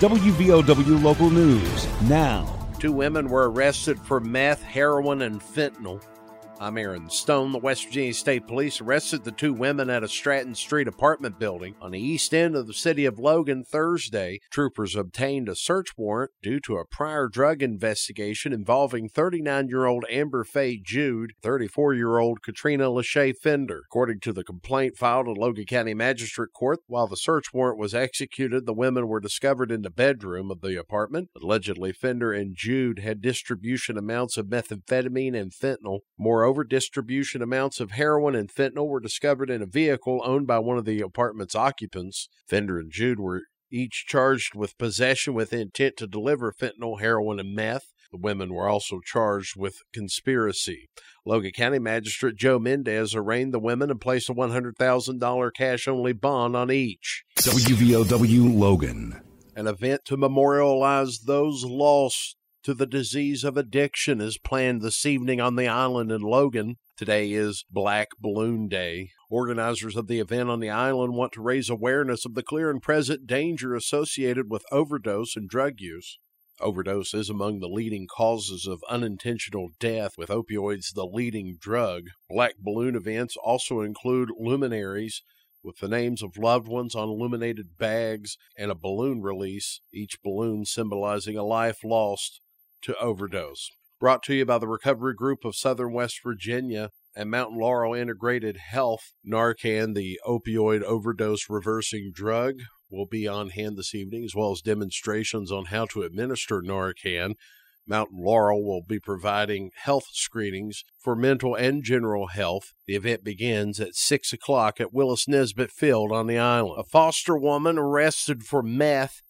WVOW Local News now. Two women were arrested for meth, heroin, and fentanyl. I'm Aaron Stone. The West Virginia State Police arrested the two women at a Stratton Street apartment building on the east end of the city of Logan Thursday. Troopers obtained a search warrant due to a prior drug investigation involving 39 year old Amber Faye Jude, 34 year old Katrina Lachey Fender. According to the complaint filed at Logan County Magistrate Court, while the search warrant was executed, the women were discovered in the bedroom of the apartment. Allegedly, Fender and Jude had distribution amounts of methamphetamine and fentanyl. Moreover, over distribution amounts of heroin and fentanyl were discovered in a vehicle owned by one of the apartment's occupants. Fender and Jude were each charged with possession with intent to deliver fentanyl, heroin, and meth. The women were also charged with conspiracy. Logan County Magistrate Joe Mendez arraigned the women and placed a $100,000 cash only bond on each. WVOW Logan. An event to memorialize those lost to the disease of addiction is planned this evening on the island in Logan. Today is Black Balloon Day. Organizers of the event on the island want to raise awareness of the clear and present danger associated with overdose and drug use. Overdose is among the leading causes of unintentional death, with opioids the leading drug. Black balloon events also include luminaries with the names of loved ones on illuminated bags and a balloon release, each balloon symbolizing a life lost to overdose. Brought to you by the Recovery Group of Southern West Virginia and Mountain Laurel Integrated Health. Narcan, the opioid overdose reversing drug, will be on hand this evening, as well as demonstrations on how to administer Narcan. Mountain Laurel will be providing health screenings for mental and general health. The event begins at 6 o'clock at Willis Nesbitt Field on the island. A foster woman arrested for meth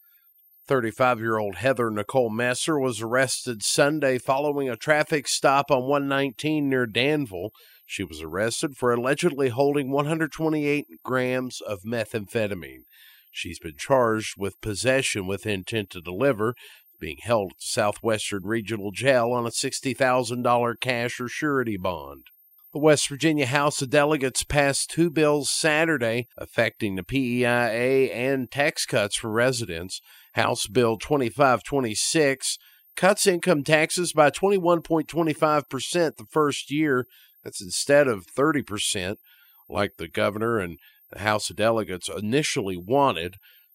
35 year old Heather Nicole Messer was arrested Sunday following a traffic stop on 119 near Danville. She was arrested for allegedly holding 128 grams of methamphetamine. She's been charged with possession with intent to deliver, being held at Southwestern Regional Jail on a $60,000 cash or surety bond. The West Virginia House of Delegates passed two bills Saturday affecting the PEIA and tax cuts for residents. House Bill 2526 cuts income taxes by 21.25% the first year. That's instead of 30%, like the governor and the House of Delegates initially wanted.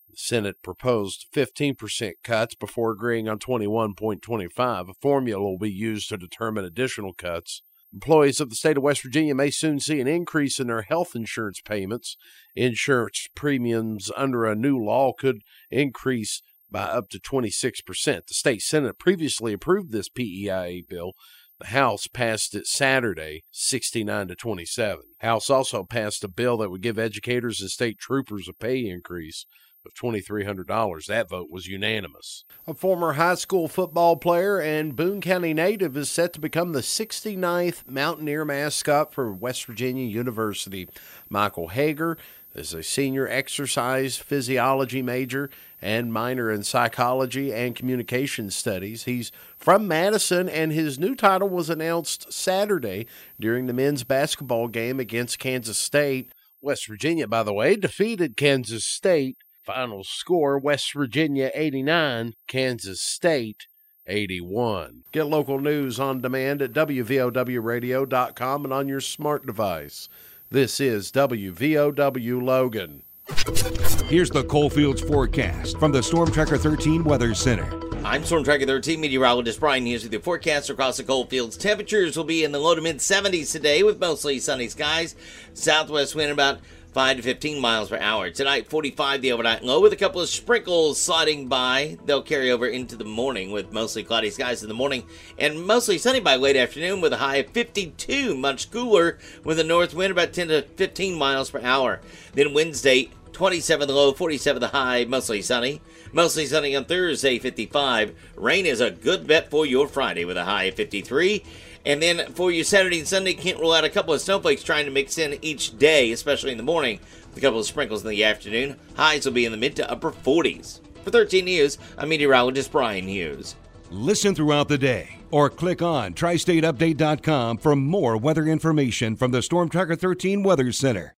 The Senate proposed 15% cuts before agreeing on 21.25. A formula will be used to determine additional cuts. Employees of the state of West Virginia may soon see an increase in their health insurance payments. Insurance premiums under a new law could increase by up to 26%. The state Senate previously approved this PEIA bill. The House passed it Saturday, 69 to 27. House also passed a bill that would give educators and state troopers a pay increase of $2,300. That vote was unanimous. A former high school football player and Boone County native is set to become the 69th Mountaineer mascot for West Virginia University. Michael Hager is a senior exercise physiology major and minor in psychology and communication studies. He's from Madison, and his new title was announced Saturday during the men's basketball game against Kansas State. West Virginia, by the way, defeated Kansas State Final score West Virginia 89, Kansas State 81. Get local news on demand at WVOWradio.com and on your smart device. This is WVOW Logan. Here's the Coalfields forecast from the Storm Tracker 13 Weather Center. I'm Storm Tracker 13 meteorologist Brian Hughes with your forecast across the Coalfields. Temperatures will be in the low to mid 70s today with mostly sunny skies. Southwest wind about 5 to 15 miles per hour. Tonight, 45 the overnight low with a couple of sprinkles sliding by. They'll carry over into the morning with mostly cloudy skies in the morning and mostly sunny by late afternoon with a high of 52, much cooler with a north wind about 10 to 15 miles per hour. Then Wednesday, 27 the low, 47 the high, mostly sunny. Mostly sunny on Thursday, 55. Rain is a good bet for your Friday with a high of 53. And then for your Saturday and Sunday, can't rule out a couple of snowflakes trying to mix in each day, especially in the morning, with a couple of sprinkles in the afternoon. Highs will be in the mid to upper 40s. For 13 News, I'm meteorologist Brian Hughes. Listen throughout the day or click on tristateupdate.com for more weather information from the Storm Tracker 13 Weather Center.